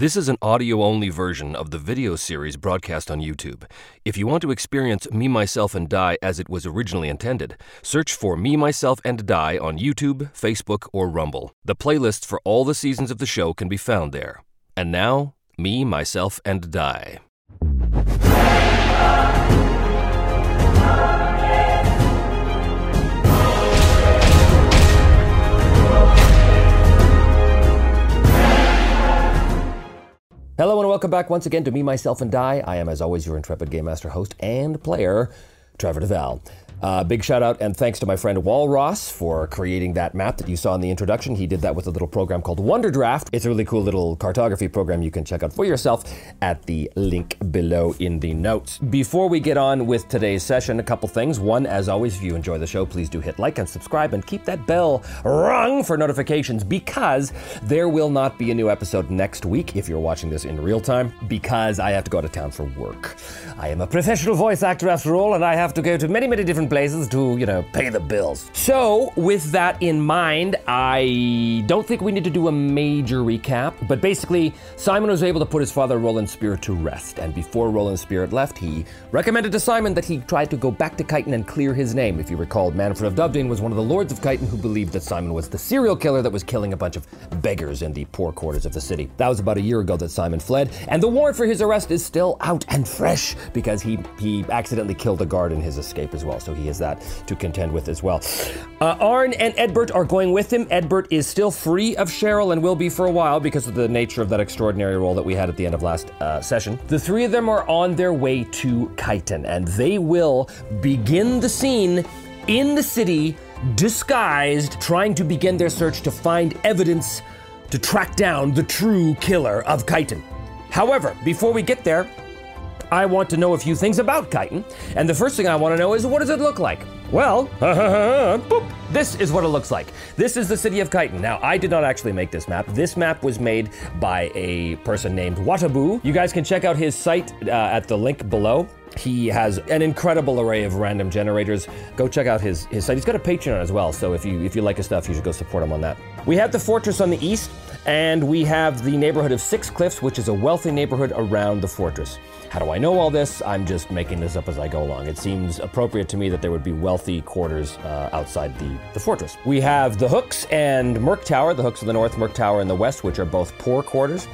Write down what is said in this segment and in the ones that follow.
This is an audio only version of the video series broadcast on YouTube. If you want to experience Me, Myself, and Die as it was originally intended, search for Me, Myself, and Die on YouTube, Facebook, or Rumble. The playlists for all the seasons of the show can be found there. And now, Me, Myself, and Die. Hello and welcome back once again to Me, Myself, and Die. I am, as always, your intrepid Game Master host and player, Trevor DeVal. Uh, big shout out and thanks to my friend Wal Ross for creating that map that you saw in the introduction. He did that with a little program called Wonderdraft. It's a really cool little cartography program you can check out for yourself at the link below in the notes. Before we get on with today's session, a couple things. One, as always, if you enjoy the show, please do hit like and subscribe and keep that bell rung for notifications because there will not be a new episode next week if you're watching this in real time because I have to go out of town for work. I am a professional voice actor after all, and I have to go to many, many different places to, you know, pay the bills. So, with that in mind, I don't think we need to do a major recap, but basically, Simon was able to put his father, Roland Spirit, to rest. And before Roland Spirit left, he recommended to Simon that he try to go back to Kyton and clear his name. If you recall, Manfred of Dovedane was one of the lords of Kyton who believed that Simon was the serial killer that was killing a bunch of beggars in the poor quarters of the city. That was about a year ago that Simon fled, and the warrant for his arrest is still out and fresh because he, he accidentally killed a guard in his escape as well. So he has that to contend with as well. Uh, Arn and Edbert are going with him. Edbert is still free of Cheryl and will be for a while because of the nature of that extraordinary roll that we had at the end of last uh, session. The three of them are on their way to Kyton and they will begin the scene in the city, disguised, trying to begin their search to find evidence to track down the true killer of Kyton. However, before we get there, I want to know a few things about Kyton, and the first thing I want to know is what does it look like? Well, boop, this is what it looks like. This is the city of Kyton. Now, I did not actually make this map. This map was made by a person named Watabou. You guys can check out his site uh, at the link below. He has an incredible array of random generators. Go check out his, his site. He's got a Patreon as well, so if you if you like his stuff, you should go support him on that. We have the fortress on the east, and we have the neighborhood of Six Cliffs, which is a wealthy neighborhood around the fortress. How do I know all this? I'm just making this up as I go along. It seems appropriate to me that there would be wealthy quarters uh, outside the, the fortress. We have the Hooks and Merk Tower, the Hooks of the north, Merk Tower in the west, which are both poor quarters.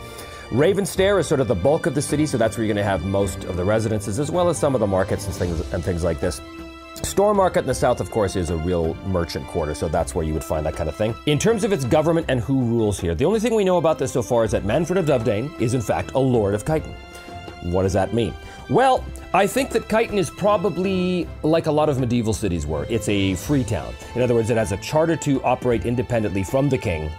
Ravenstair is sort of the bulk of the city, so that's where you're going to have most of the residences, as well as some of the markets and things and things like this. Storm Market in the south, of course, is a real merchant quarter, so that's where you would find that kind of thing. In terms of its government and who rules here, the only thing we know about this so far is that Manfred of Dovedane is in fact a lord of Kyton. What does that mean? Well, I think that Kyton is probably like a lot of medieval cities were. It's a free town. In other words, it has a charter to operate independently from the king.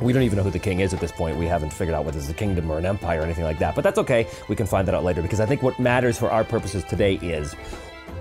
We don't even know who the king is at this point. We haven't figured out whether it's a kingdom or an empire or anything like that. But that's okay. We can find that out later because I think what matters for our purposes today is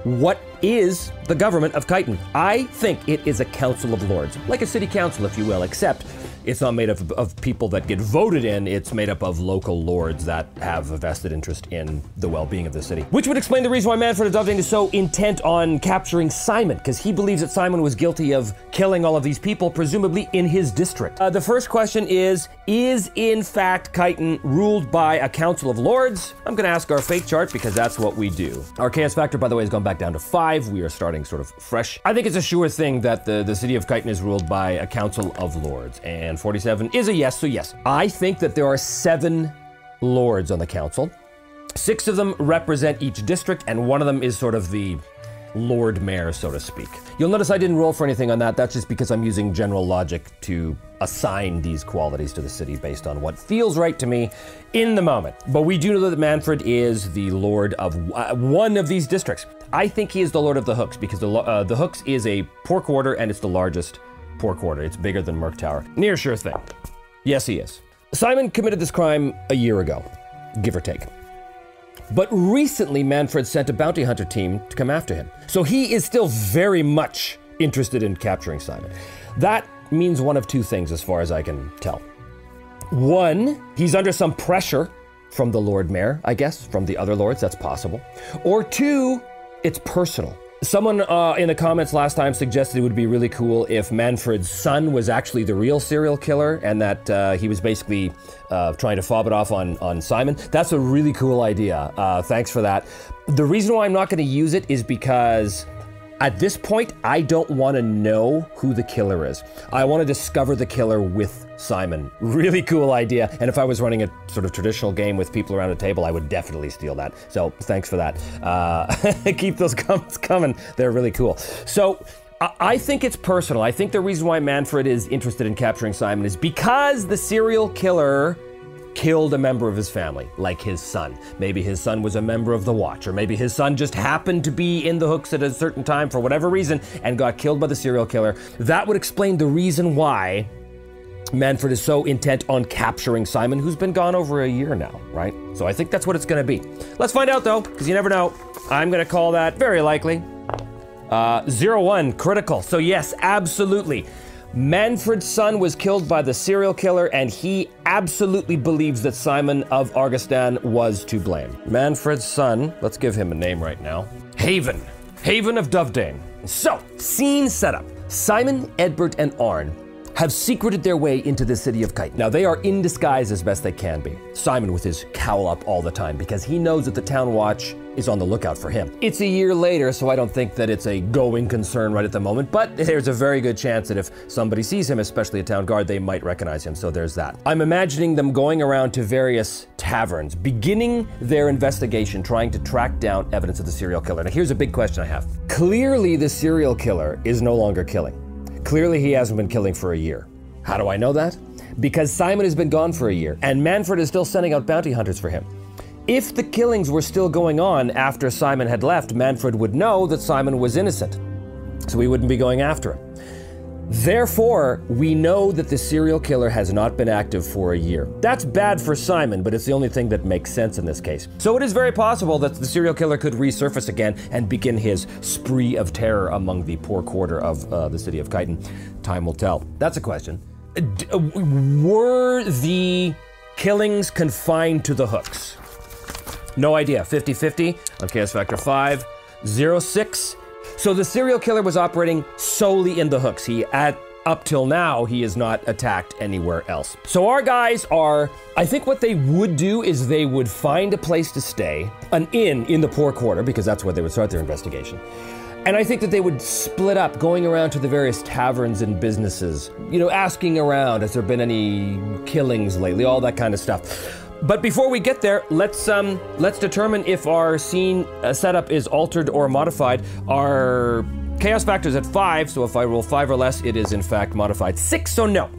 what is the government of Kyton? I think it is a council of lords, like a city council, if you will, except it's not made up of, of, people that get voted in, it's made up of local lords that have a vested interest in the well being of the city. Which would explain the reason why Manfred of Dovedane is so intent on capturing Simon, because he believes that Simon was guilty of killing all of these people, presumably in his district. Uh, the first question is Is in fact Kyton ruled by a council of lords? I'm going to ask our fate chart because that's what we do. Our chaos factor, by the way, has gone back down to five. We are starting sort of fresh. I think it's a sure thing that the, the city of Kyton is ruled by a council of lords. And 47 is a yes, so yes. I think that there are seven lords on the council. Six of them represent each district, and one of them is sort of the Lord Mayor, so to speak. You'll notice I didn't roll for anything on that. That's just because I'm using general logic to assign these qualities to the city based on what feels right to me in the moment. But we do know that Manfred is the lord of uh, one of these districts. I think he is the lord of the Hooks because the, uh, the Hooks is a poor quarter and it's the largest poor quarter. It's bigger than Merk Tower. Near sure thing. Yes, he is. Simon committed this crime a year ago, give or take. But recently, Manfred sent a bounty hunter team to come after him. So he is still very much interested in capturing Simon. That means one of two things, as far as I can tell. One, he's under some pressure from the Lord Mayor, I guess, from the other lords, that's possible. Or two, it's personal. Someone uh, in the comments last time suggested it would be really cool if Manfred's son was actually the real serial killer and that uh, he was basically uh, trying to fob it off on, on Simon. That's a really cool idea. Uh, thanks for that. The reason why I'm not going to use it is because at this point, I don't want to know who the killer is. I want to discover the killer with Simon. Really cool idea. And if I was running a sort of traditional game with people around a table, I would definitely steal that. So thanks for that. Uh, keep those comments coming. They're really cool. So I think it's personal. I think the reason why Manfred is interested in capturing Simon is because the serial killer killed a member of his family, like his son. Maybe his son was a member of the Watch, or maybe his son just happened to be in the hooks at a certain time for whatever reason and got killed by the serial killer. That would explain the reason why Manfred is so intent on capturing Simon, who's been gone over a year now, right? So I think that's what it's gonna be. Let's find out though, because you never know. I'm gonna call that very likely. Uh, zero one, critical. So yes, absolutely. Manfred's son was killed by the serial killer, and he absolutely believes that Simon of Argistan was to blame. Manfred's son, let's give him a name right now Haven. Haven of Dovedane. So, scene setup Simon, Edbert, and Arn have secreted their way into the city of Kyton. Now, they are in disguise as best they can be. Simon with his cowl up all the time because he knows that the town watch is on the lookout for him. It's a year later, so I don't think that it's a going concern right at the moment, but there's a very good chance that if somebody sees him, especially a town guard, they might recognize him, so there's that. I'm imagining them going around to various taverns, beginning their investigation, trying to track down evidence of the serial killer. Now, here's a big question I have. Clearly, the serial killer is no longer killing. Clearly, he hasn't been killing for a year. How do I know that? Because Simon has been gone for a year, and Manfred is still sending out bounty hunters for him. If the killings were still going on after Simon had left, Manfred would know that Simon was innocent, so he wouldn't be going after him. Therefore, we know that the serial killer has not been active for a year. That's bad for Simon, but it's the only thing that makes sense in this case. So it is very possible that the serial killer could resurface again and begin his spree of terror among the poor quarter of uh, the city of Kyton. Time will tell. That's a question. D- uh, were the killings confined to the hooks? No idea. 50 50 on Chaos Factor 5. 06 so the serial killer was operating solely in the hooks. He at up till now, he has not attacked anywhere else. So our guys are, I think what they would do is they would find a place to stay, an inn in the poor quarter, because that's where they would start their investigation. And I think that they would split up, going around to the various taverns and businesses, you know, asking around, has there been any killings lately, all that kind of stuff. But before we get there, let's um, let's determine if our scene uh, setup is altered or modified. Our chaos factor is at five, so if I roll five or less, it is in fact modified six. So no.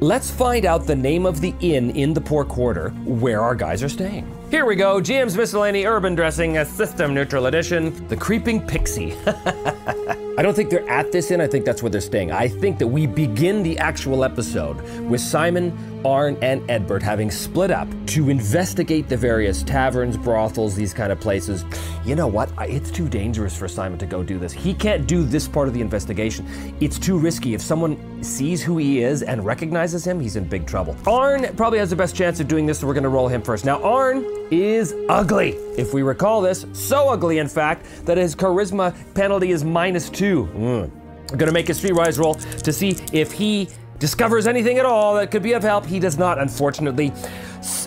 Let's find out the name of the inn in the poor quarter where our guys are staying. Here we go, GM's Miscellany Urban Dressing, a System Neutral Edition, The Creeping Pixie. I don't think they're at this inn, I think that's where they're staying. I think that we begin the actual episode with Simon Arn and Edbert having split up to investigate the various taverns, brothels, these kind of places. You know what? It's too dangerous for Simon to go do this. He can't do this part of the investigation. It's too risky. If someone sees who he is and recognizes him, he's in big trouble. Arn probably has the best chance of doing this, so we're to roll him first. Now, Arn is ugly. If we recall this, so ugly, in fact, that his charisma penalty is minus two. Mm. Going to make a streetwise roll to see if he discovers anything at all that could be of help. He does not, unfortunately.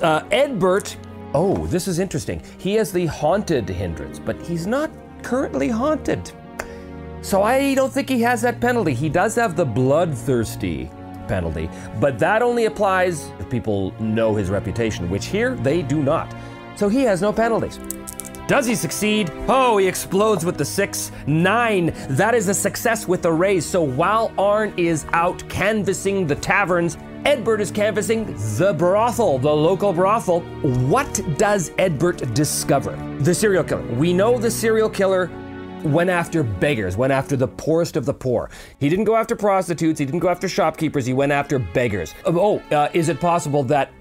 Uh, Edbert, oh, this is interesting. He has the haunted hindrance, but he's not currently haunted. So I don't think he has that penalty. He does have the bloodthirsty penalty, but that only applies if people know his reputation, which here they do not. So he has no penalties. Does he succeed? Oh, he explodes with the six. Nine. That is a success with the raise. So while Arn is out canvassing the taverns, Edbert is canvassing the brothel, the local brothel. What does Edbert discover? The serial killer. We know the serial killer went after beggars, went after the poorest of the poor. He didn't go after prostitutes, he didn't go after shopkeepers, he went after beggars. Oh, uh, is it possible that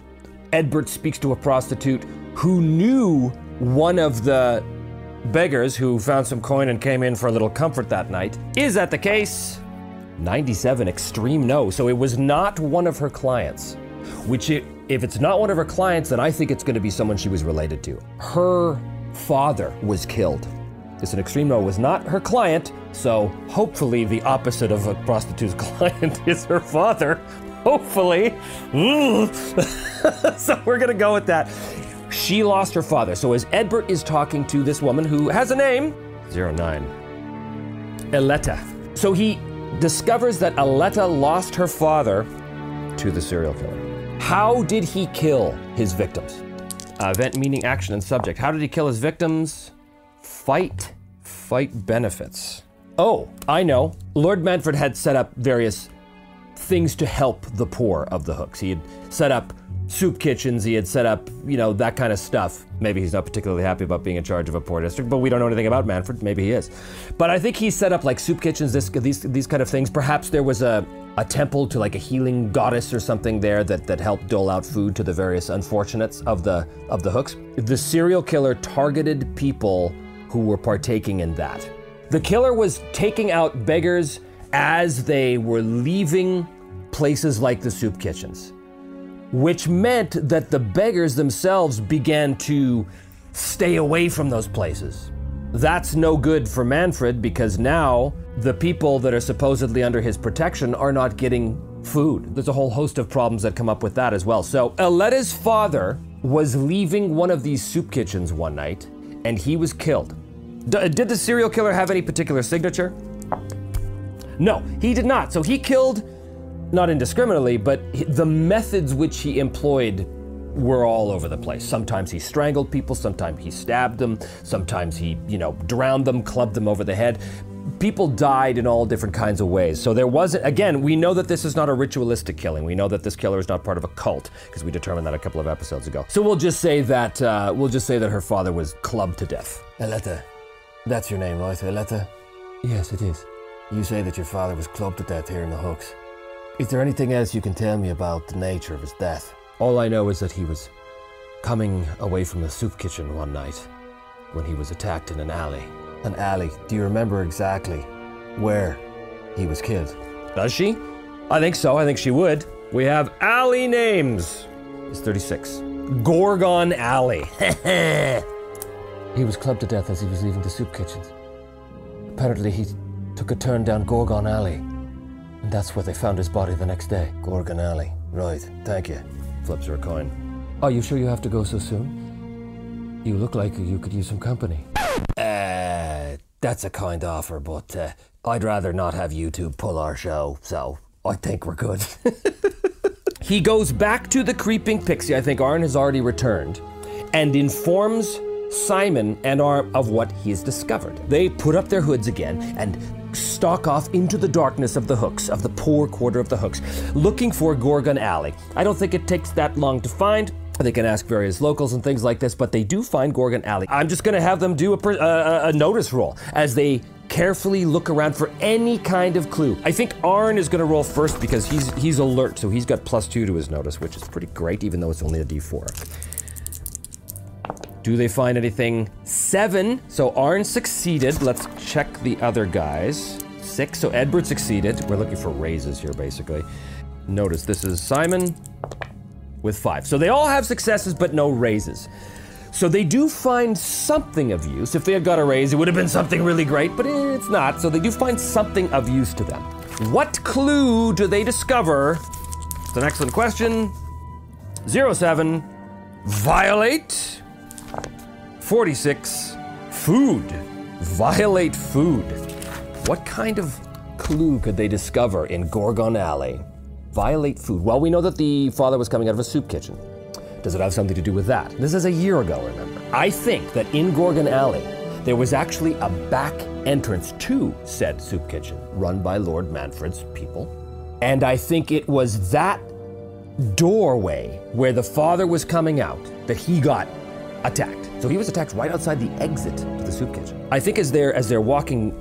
Edbert speaks to a prostitute who knew one of the beggars who found some coin and came in for a little comfort that night. Is that the case? 97 extreme no. So it was not one of her clients. Which, it, if it's not one of her clients, then I think it's going to be someone she was related to. Her father was killed It's an extreme no, was not her client, so hopefully the opposite of a prostitute's client is her father. Hopefully. Mm. so we're gonna go with that. She lost her father. So as Edbert is talking to this woman who has a name, 09, Aletta. So he discovers that Aletta lost her father to the serial killer. How did he kill his victims? Uh, event, meaning, action, and subject. How did he kill his victims? Fight. Fight benefits. Oh, I know. Lord Manfred had set up various things to help the poor of the hooks. He had set up soup kitchens, he had set up, you know, that kind of stuff. Maybe he's not particularly happy about being in charge of a poor district, but we don't know anything about Manfred. Maybe he is. But I think he set up like soup kitchens, this, these, these kind of things. Perhaps there was a, a temple to like a healing goddess or something there that, that helped dole out food to the various unfortunates of the, of the hooks. The serial killer targeted people who were partaking in that. The killer was taking out beggars as they were leaving places like the soup kitchens, which meant that the beggars themselves began to stay away from those places. That's no good for Manfred because now the people that are supposedly under his protection are not getting food. There's a whole host of problems that come up with that as well. So, Aletta's father was leaving one of these soup kitchens one night and he was killed. D- did the serial killer have any particular signature? No, he did not. So he killed not indiscriminately, but the methods which he employed were all over the place. Sometimes he strangled people, sometimes he stabbed them, sometimes he, you know, drowned them, clubbed them over the head. People died in all different kinds of ways. So there wasn't, again, we know that this is not a ritualistic killing. We know that this killer is not part of a cult because we determined that a couple of episodes ago. So we'll just say that, uh, we'll just say that her father was clubbed to death. Aletta. That's your name, right, Aletta? Yes, it is. You say that your father was clubbed to death here in the hooks. Is there anything else you can tell me about the nature of his death? All I know is that he was coming away from the soup kitchen one night when he was attacked in an alley. An alley. Do you remember exactly where he was killed? Does she? I think so. I think she would. We have alley names. It's 36. Gorgon Alley. He was clubbed to death as he was leaving the soup kitchens. Apparently, he took a turn down Gorgon Alley, that's where they found his body the next day. Gorgon Alley. Right, thank you. Flips her a coin. Are you sure you have to go so soon? You look like you could use some company. Uh, that's a kind offer, but uh, I'd rather not have you two pull our show, so I think we're good. He goes back to the creeping pixie. I think Arn has already returned and informs Simon and Arn of what he's discovered. They put up their hoods again and stalk off into the darkness of the hooks, of the poor quarter of the hooks, looking for Gorgon Alley. I don't think it takes that long to find. They can ask various locals and things like this, but they do find Gorgon Alley. I'm just going to have them do a, per- uh, a notice roll as they carefully look around for any kind of clue. I think Arn is going to roll first because he's he's alert, so he's got plus two to his notice, which is pretty great, even though it's only a D4. Do they find anything? Seven. So Arn succeeded. Let's check the other guys. Six. So Edward succeeded. We're looking for raises here, basically. Notice this is Simon with five. So they all have successes, but no raises. So they do find something of use. If they had got a raise, it would have been something really great, but it's not. So they do find something of use to them. What clue do they discover? It's an excellent question. Zero seven. Violate. 46. Food. Violate food. What kind of clue could they discover in Gorgon Alley? Violate food. Well, we know that the father was coming out of a soup kitchen. Does it have something to do with that? This is a year ago, remember. I think that in Gorgon Alley, there was actually a back entrance to said soup kitchen run by Lord Manfred's people. And I think it was that doorway where the father was coming out that he got attacked. So he was attacked right outside the exit to the soup kitchen. I think as they're as they're walking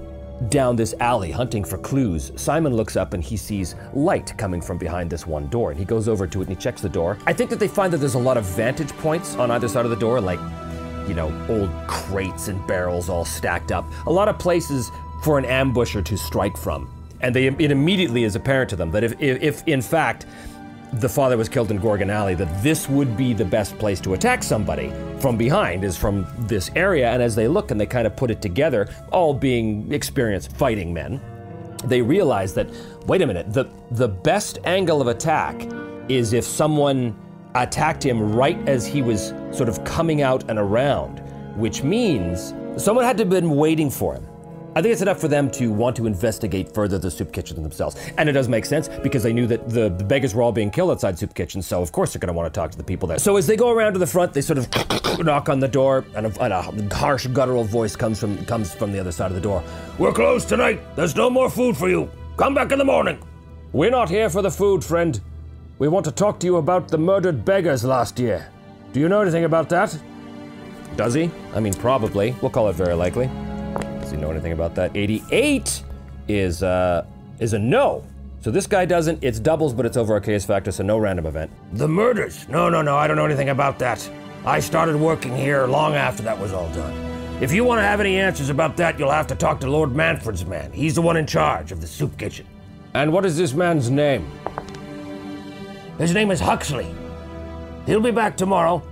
down this alley hunting for clues, Simon looks up and he sees light coming from behind this one door and he goes over to it and he checks the door. I think that they find that there's a lot of vantage points on either side of the door like you know, old crates and barrels all stacked up. A lot of places for an ambusher to strike from. And they, it immediately is apparent to them that if, if, if in fact the father was killed in Gorgon Alley, that this would be the best place to attack somebody from behind, is from this area. And as they look and they kind of put it together, all being experienced fighting men, they realize that wait a minute, the the best angle of attack is if someone attacked him right as he was sort of coming out and around, which means someone had to have been waiting for him. I think it's enough for them to want to investigate further the soup kitchen themselves. And it does make sense because they knew that the, the beggars were all being killed outside soup kitchen, so of course they're going to want to talk to the people there. So as they go around to the front, they sort of knock on the door, and a, and a harsh guttural voice comes from comes from the other side of the door. We're closed tonight. There's no more food for you. Come back in the morning. We're not here for the food, friend. We want to talk to you about the murdered beggars last year. Do you know anything about that? Does he? I mean, probably. We'll call it very likely. Does he know anything about that? 88 is uh, is a no. So this guy doesn't. It's doubles, but it's over a chaos factor, so no random event. The murders? No, no, no. I don't know anything about that. I started working here long after that was all done. If you want to have any answers about that, you'll have to talk to Lord Manfred's man. He's the one in charge of the soup kitchen. And what is this man's name? His name is Huxley. He'll be back tomorrow.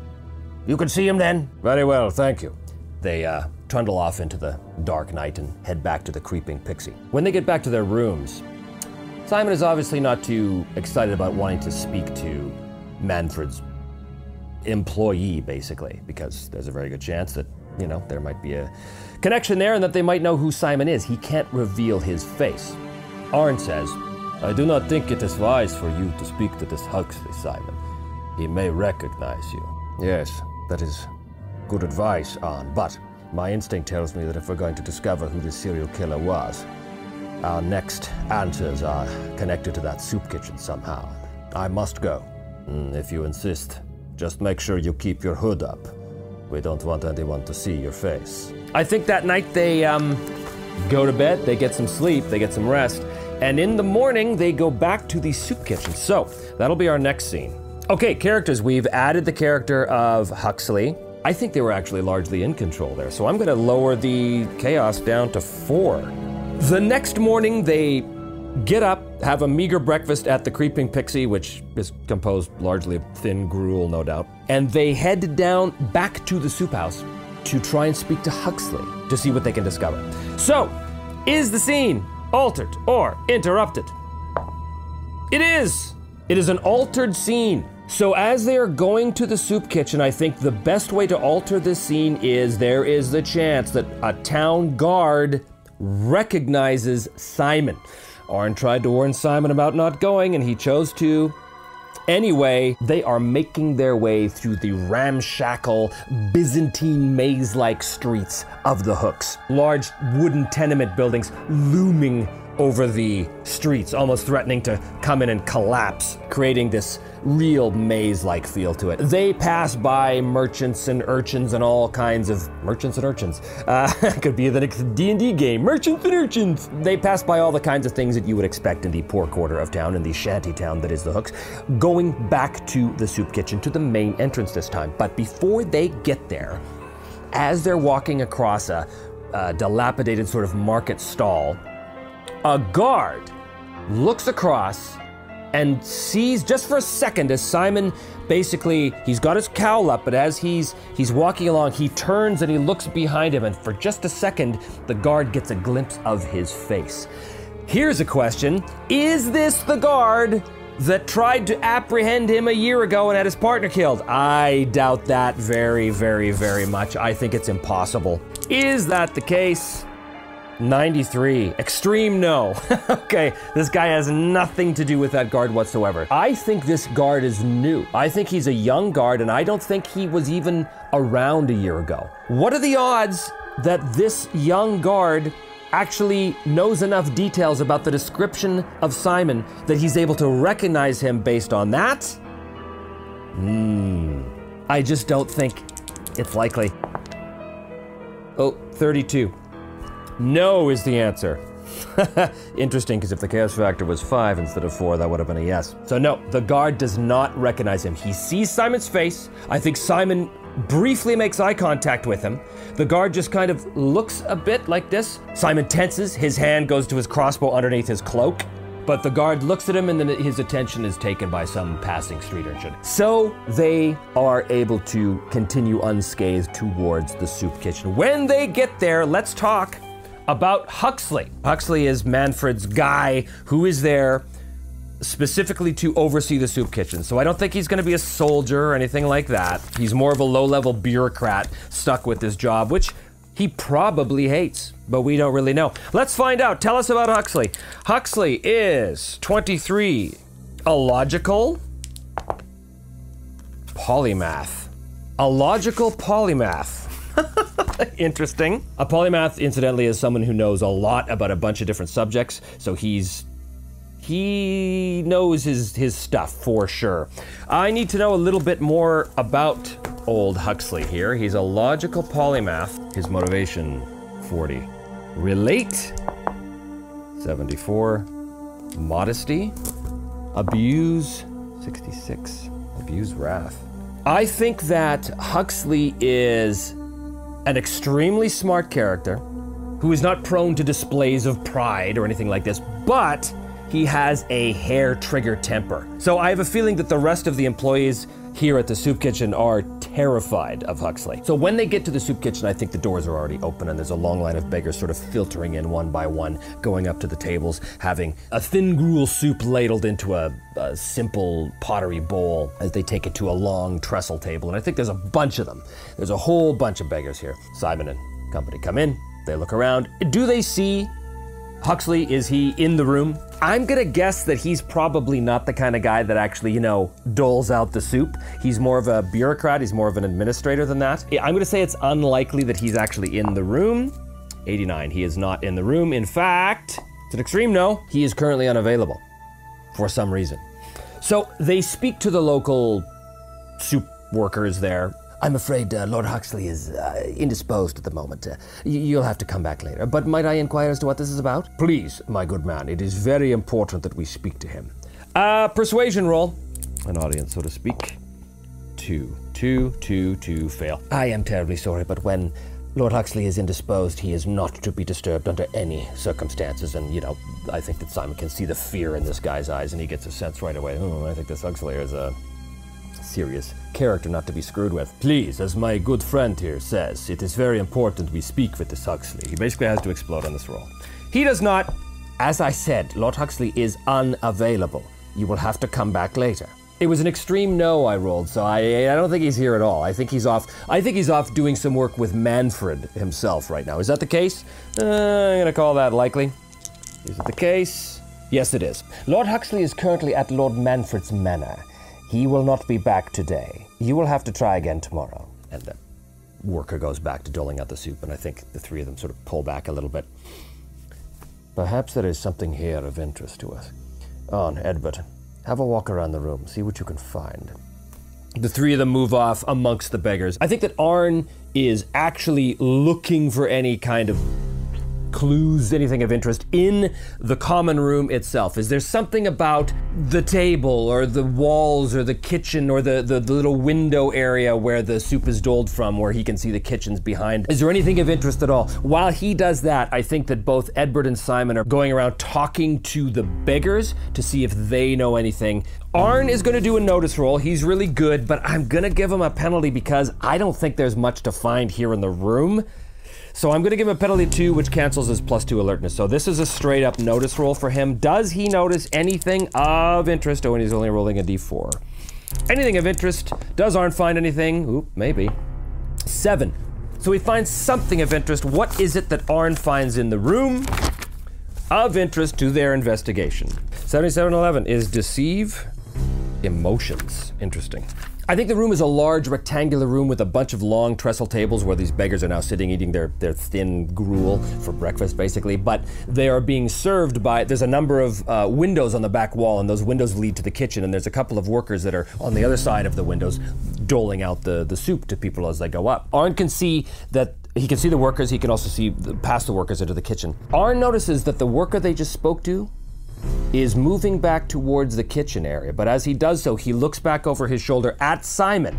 You can see him then. Very well, thank you. They uh, trundle off into the dark night and head back to the creeping pixie. When they get back to their rooms, Simon is obviously not too excited about wanting to speak to Manfred's employee, basically, because there's a very good chance that, you know, there might be a connection there and that they might know who Simon is. He can't reveal his face. Arn says, I do not think it is wise for you to speak to this Huxley, Simon. He may recognize you. Yes, that is good advice, Arn, but my instinct tells me that if we're going to discover who this serial killer was, our next answers are connected to that soup kitchen somehow. I must go. Mm, if you insist, just make sure you keep your hood up. We don't want anyone to see your face. I think that night they um, go to bed, they get some sleep, they get some rest, and in the morning they go back to the soup kitchen. So that'll be our next scene. Okay, characters. We've added the character of Huxley. I think they were actually largely in control there, so I'm going to lower the chaos down to four. The next morning, they get up, have a meager breakfast at the Creeping Pixie, which is composed largely of thin gruel, no doubt, and they head down back to the soup house to try and speak to Huxley to see what they can discover. So, is the scene altered or interrupted? It is! It is an altered scene. So, as they are going to the soup kitchen, I think the best way to alter this scene is there is the chance that a town guard recognizes Simon. Arn tried to warn Simon about not going, and he chose to. Anyway, they are making their way through the ramshackle, Byzantine maze like streets of the Hooks. Large wooden tenement buildings looming over the streets, almost threatening to come in and collapse, creating this real maze-like feel to it. They pass by merchants and urchins and all kinds of merchants and urchins. Uh, could be the next D&D game, merchants and urchins. They pass by all the kinds of things that you would expect in the poor quarter of town, in the shanty town that is the Hooks, going back to the soup kitchen, to the main entrance this time. But before they get there, as they're walking across a, a dilapidated sort of market stall, a guard looks across and sees just for a second as Simon basically he's got his cowl up, but as he's he's walking along, he turns and he looks behind him, and for just a second, the guard gets a glimpse of his face. Here's a question: Is this the guard that tried to apprehend him a year ago and had his partner killed? I doubt that very, very, very much. I think it's impossible. Is that the case? 93. Extreme no. okay, this guy has nothing to do with that guard whatsoever. I think this guard is new. I think he's a young guard, and I don't think he was even around a year ago. What are the odds that this young guard actually knows enough details about the description of Simon that he's able to recognize him based on that? Hmm. I just don't think it's likely. Oh, 32. No is the answer. Interesting, because if the chaos factor was five instead of four, that would have been a yes. So, no, the guard does not recognize him. He sees Simon's face. I think Simon briefly makes eye contact with him. The guard just kind of looks a bit like this. Simon tenses. His hand goes to his crossbow underneath his cloak. But the guard looks at him and then his attention is taken by some passing street urchin. So they are able to continue unscathed towards the soup kitchen. When they get there, let's talk about Huxley. Huxley is Manfred's guy who is there specifically to oversee the soup kitchen. So I don't think he's going to be a soldier or anything like that. He's more of a low level bureaucrat stuck with this job, which he probably hates, but we don't really know. Let's find out. Tell us about Huxley. Huxley is 23, a logical polymath. A logical polymath. Interesting. A polymath, incidentally, is someone who knows a lot about a bunch of different subjects, so he's he knows his his stuff for sure. I need to know a little bit more about old Huxley here. He's a logical polymath. His motivation 40. Relate 74. Modesty. Abuse 66. Abuse wrath. I think that Huxley is an extremely smart character who is not prone to displays of pride or anything like this, but he has a hair trigger temper. So I have a feeling that the rest of the employees here at the soup kitchen are terrified of Huxley. So when they get to the soup kitchen, I think the doors are already open and there's a long line of beggars sort of filtering in one by one, going up to the tables, having a thin gruel soup ladled into a, a simple pottery bowl as they take it to a long trestle table. And I think there's a bunch of them. There's a whole bunch of beggars here. Simon and company come in, they look around. Do they see Huxley? Is he in the room? I'm gonna guess that he's probably not the kind of guy that actually, you know, doles out the soup. He's more of a bureaucrat, he's more of an administrator than that. I'm gonna say it's unlikely that he's actually in the room. 89, he is not in the room. In fact, it's an extreme no, he is currently unavailable for some reason. So they speak to the local soup workers there. I'm afraid uh, Lord Huxley is uh, indisposed at the moment. Uh, you'll have to come back later. But might I inquire as to what this is about? Please, my good man. It is very important that we speak to him. Uh, persuasion roll. An audience, so to speak. Two, two, two, two, fail. I am terribly sorry, but when Lord Huxley is indisposed, he is not to be disturbed under any circumstances. And, you know, I think that Simon can see the fear in this guy's eyes, and he gets a sense right away. Oh, I think this Huxley is a serious character not to be screwed with. Please, as my good friend here says, it is very important we speak with this Huxley. He basically has to explode on this roll. He does not. As I said, Lord Huxley is unavailable. You will have to come back later. It was an extreme no I rolled, so I, I don't think he's here at all. I think he's off. I think he's off doing some work with Manfred himself right now. Is that the case? Uh, I'm gonna call that likely. Is it the case? Yes, it is. Lord Huxley is currently at Lord Manfred's manor. He will not be back today. You will have to try again tomorrow. And the worker goes back to doling out the soup, and I think the three of them sort of pull back a little bit. Perhaps there is something here of interest to us. On, Edbert. Have a walk around the room, see what you can find. The three of them move off amongst the beggars. I think that Arn is actually looking for any kind of clues, anything of interest in the common room itself? Is there something about the table or the walls or the kitchen or the, the, the, little window area where the soup is doled from where he can see the kitchens behind? Is there anything of interest at all? While he does that, I think that both Edward and Simon are going around talking to the beggars to see if they know anything. Arn is going to do a notice roll. He's really good, but I'm going to give him a penalty because I don't think there's much to find here in the room. So I'm going to give him a penalty two, which cancels his plus two alertness. So this is a straight up notice roll for him. Does he notice anything of interest? Oh, and he's only rolling a d4. Anything of interest? Does Arn find anything? Oop, maybe. Seven. So he finds something of interest. What is it that Arn finds in the room of interest to their investigation? 7711 is deceive emotions. Interesting. I think the room is a large rectangular room with a bunch of long trestle tables where these beggars are now sitting eating their, their thin gruel for breakfast, basically. But they are being served by, there's a number of uh, windows on the back wall, and those windows lead to the kitchen. And there's a couple of workers that are on the other side of the windows doling out the, the soup to people as they go up. Arn can see that he can see the workers, he can also see the, past the workers into the kitchen. Arn notices that the worker they just spoke to is moving back towards the kitchen area, but as he does so, he looks back over his shoulder at Simon,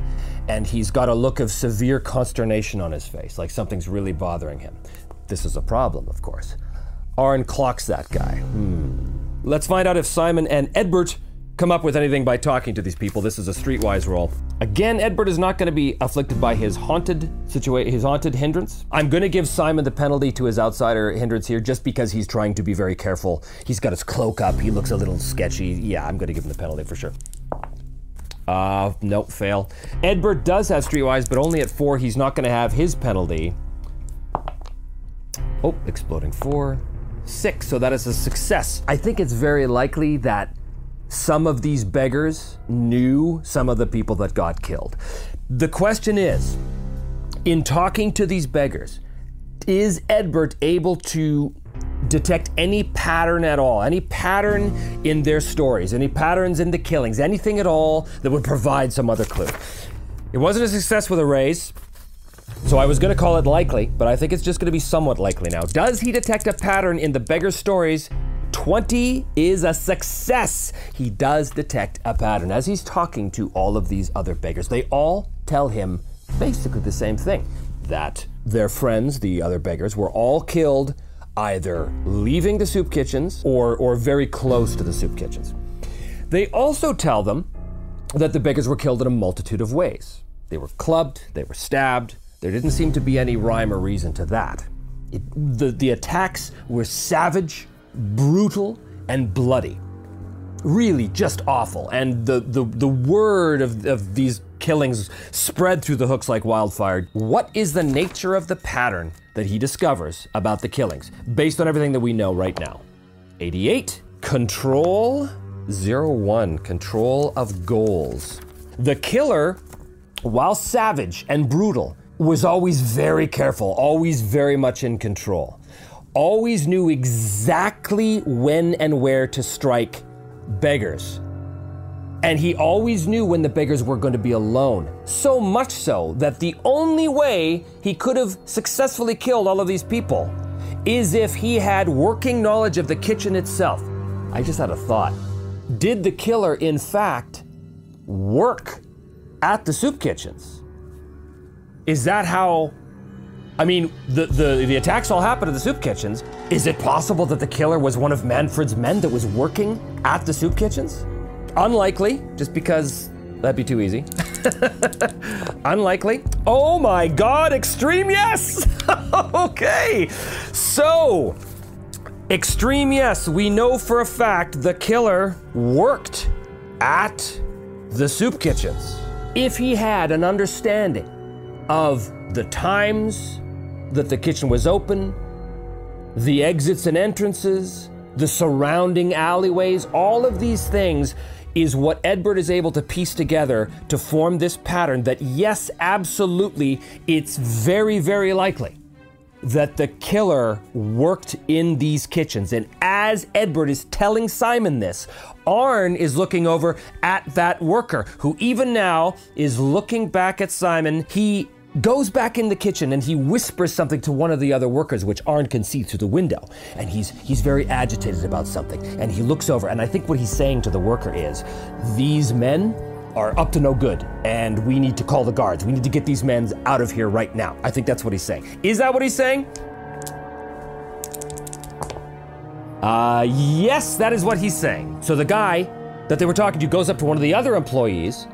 and he's got a look of severe consternation on his face, like something's really bothering him. This is a problem, of course. Arn clocks that guy. Hmm. Let's find out if Simon and Edbert come up with anything by talking to these people. This is a streetwise roll. Again, Edbert is not going to be afflicted by his haunted situation, his haunted hindrance. I'm going to give Simon the penalty to his outsider hindrance here, just because he's trying to be very careful. He's got his cloak up. He looks a little sketchy. Yeah, I'm going to give him the penalty for sure. Uh, nope, fail. Edbert does have streetwise, but only at four. He's not going to have his penalty. Oh, exploding four, six. So that is a success. I think it's very likely that some of these beggars knew some of the people that got killed. The question is in talking to these beggars, is Edbert able to detect any pattern at all, any pattern in their stories, any patterns in the killings, anything at all that would provide some other clue? It wasn't a success with a raise. So I was going to call it likely, but I think it's just going to be somewhat likely now. Does he detect a pattern in the beggar's stories 20 is a success. He does detect a pattern as he's talking to all of these other beggars. They all tell him basically the same thing that their friends, the other beggars, were all killed either leaving the soup kitchens or, or very close to the soup kitchens. They also tell them that the beggars were killed in a multitude of ways. They were clubbed, they were stabbed. There didn't seem to be any rhyme or reason to that. It, the, the attacks were savage, brutal and bloody. Really just awful. And the, the, the word of, of these killings spread through the hooks like wildfire. What is the nature of the pattern that he discovers about the killings, based on everything that we know right now? 88. Control 01. Control of goals. The killer, while savage and brutal, was always very careful, always very much in control always knew exactly when and where to strike beggars. And he always knew when the beggars were going to be alone. So much so that the only way he could have successfully killed all of these people is if he had working knowledge of the kitchen itself. I just had a thought. Did the killer, in fact, work at the soup kitchens? Is that how I mean, the, the, the attacks all happened at the soup kitchens. Is it possible that the killer was one of Manfred's men that was working at the soup kitchens? Unlikely, just because that'd be too easy. Unlikely. Oh my god, extreme yes! okay, so extreme yes, we know for a fact the killer worked at the soup kitchens. If he had an understanding of the times, that the kitchen was open, the exits and entrances, the surrounding alleyways, all of these things is what Edward is able to piece together to form this pattern that, yes, absolutely, it's very, very likely that the killer worked in these kitchens. And as Edward is telling Simon this, Arn is looking over at that worker who, even now, is looking back at Simon. He goes back in the kitchen and he whispers something to one of the other workers, which Arn can see through the window. And he's he's very agitated about something. And he looks over, and I think what he's saying to the worker is, "These men are up to no good, and we need to call the guards. We need to get these men out of here right now." I think that's what he's saying. Is that what he's saying? Uh, yes, that is what he's saying. So the guy that they were talking to goes up to one of the other employees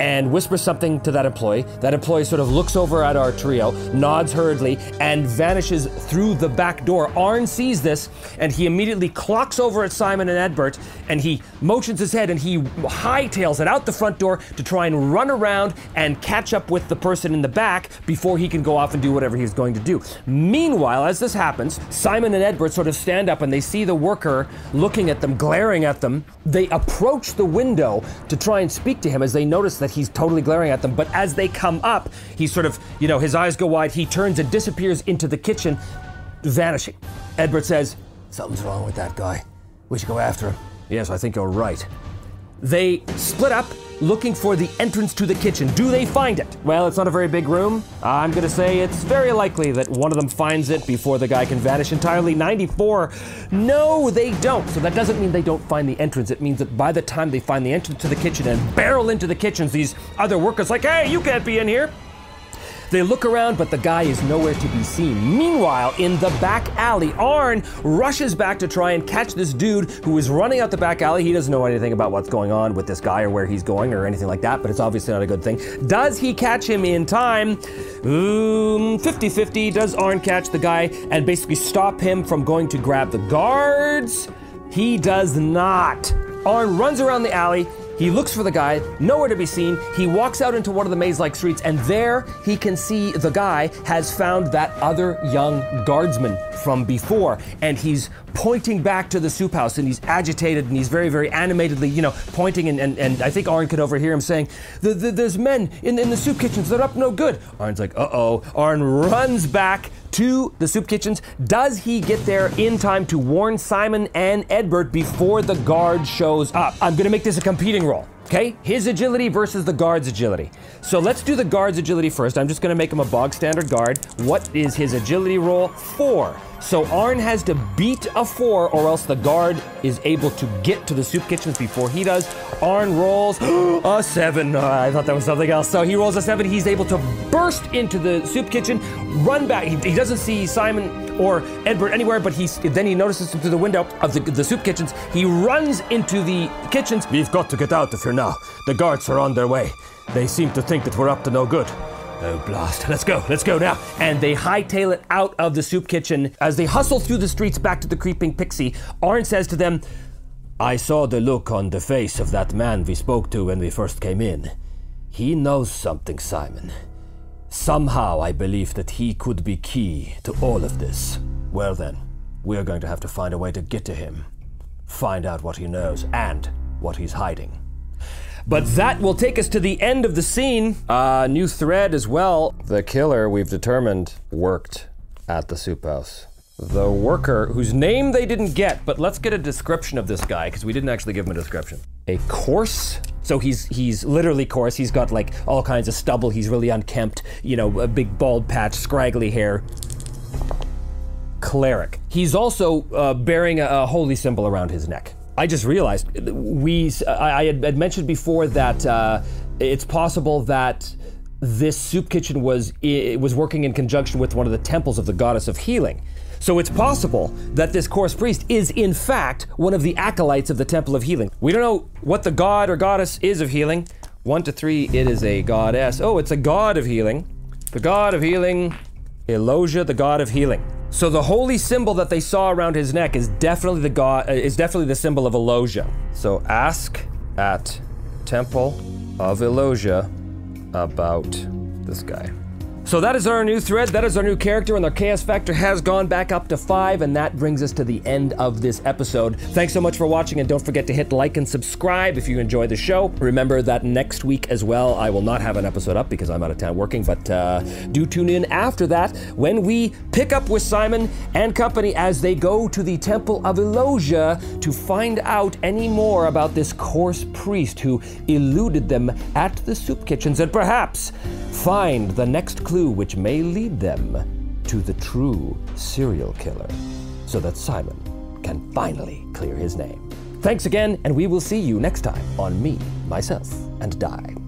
and whispers something to that employee. That employee sort of looks over at our trio, nods hurriedly, and vanishes through the back door. Arn sees this, and he immediately clocks over at Simon and Edbert, and he motions his head and he hightails it out the front door to try and run around and catch up with the person in the back before he can go off and do whatever he's going to do. Meanwhile, as this happens, Simon and Edbert sort of stand up and they see the worker looking at them, glaring at them. They approach the window to try and speak to him as they notice that that he's totally glaring at them. But as they come up, he sort of, you know, his eyes go wide, he turns and disappears into the kitchen, vanishing. Edward says, Something's wrong with that guy. We should go after him. Yes, I think you're right. They split up looking for the entrance to the kitchen. Do they find it? Well, it's not a very big room. I'm gonna say it's very likely that one of them finds it before the guy can vanish entirely. 94. No, they don't. So that doesn't mean they don't find the entrance. It means that by the time they find the entrance to the kitchen and barrel into the kitchens, these other workers like, hey, you can't be in here. They look around, but the guy is nowhere to be seen. Meanwhile, in the back alley, Arn rushes back to try and catch this dude who is running out the back alley. He doesn't know anything about what's going on with this guy or where he's going or anything like that, but it's obviously not a good thing. Does he catch him in time? Um, 50 50. Does Arn catch the guy and basically stop him from going to grab the guards? He does not. Arn runs around the alley. He looks for the guy, nowhere to be seen. He walks out into one of the maze like streets, and there he can see the guy has found that other young guardsman from before. And he's pointing back to the soup house, and he's agitated and he's very, very animatedly, you know, pointing. And, and, and I think Arn could overhear him saying, the, the, There's men in, in the soup kitchens, they're up no good. Arn's like, Uh oh. Arn runs back to the soup kitchens. Does he get there in time to warn Simon and Edbert before the guard shows up? I'm gonna make this a competing roll. Okay, his agility versus the guard's agility. So let's do the guard's agility first. I'm just gonna make him a bog standard guard. What is his agility roll? Four. So Arn has to beat a four, or else the guard is able to get to the soup kitchens before he does. Arn rolls a seven. Uh, I thought that was something else. So he rolls a seven. He's able to burst into the soup kitchen, run back. He, he doesn't see Simon or Edward anywhere, but he's then he notices through the window of the, the soup kitchens. He runs into the kitchens. We've got to get out of here now. The guards are on their way. They seem to think that we're up to no good. Oh, blast. Let's go. Let's go now. And they hightail it out of the soup kitchen. As they hustle through the streets back to the creeping pixie, Arn says to them, I saw the look on the face of that man we spoke to when we first came in. He knows something, Simon. Somehow I believe that he could be key to all of this. Well then, we're going to have to find a way to get to him. Find out what he knows and what he's hiding. But that will take us to the end of the scene. Uh, new thread as well. The killer, we've determined, worked at the soup house. The worker, whose name they didn't get, but let's get a description of this guy, because we didn't actually give him a description. A coarse so he's he's literally coarse. He's got like all kinds of stubble. He's really unkempt. You know, a big bald patch, scraggly hair. Cleric. He's also uh, bearing a, a holy symbol around his neck. I just realized we. I, had mentioned before that uh, it's possible that this soup kitchen was was working in conjunction with one of the temples of the goddess of healing. So it's possible that this coarse priest is in fact one of the acolytes of the temple of healing. We don't know what the god or goddess is of healing. One to three, it is a goddess. Oh, it's a god of healing. The god of healing, Elosia, the god of healing. So the holy symbol that they saw around his neck is definitely the god uh, is definitely the symbol of Elosia. So ask at Temple of Elosia about this guy. So that is our new thread, that is our new character, and our chaos factor has gone back up to five, and that brings us to the end of this episode. Thanks so much for watching, and don't forget to hit like and subscribe if you enjoy the show. Remember that next week as well, I will not have an episode up because I'm out of town working, but uh, do tune in after that when we pick up with Simon and company as they go to the Temple of Elosia to find out any more about this coarse priest who eluded them at the soup kitchens and perhaps find the next clue clue which may lead them to the true serial killer so that Simon can finally clear his name. Thanks again, and we will see you next time on Me, Myself, and Die.